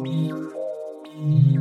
Música